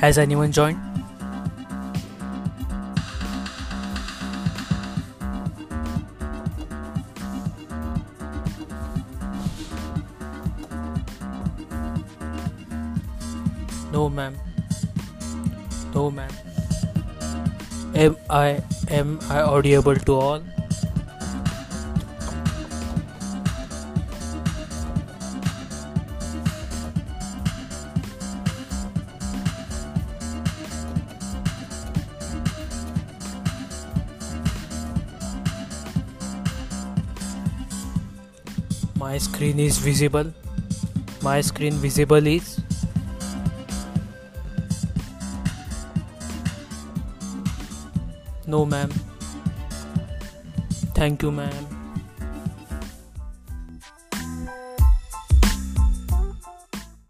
Has anyone joined? No, ma'am. No, ma'am. Am I am I audible to all? My screen is visible. My screen visible is No, ma'am. Thank you, ma'am.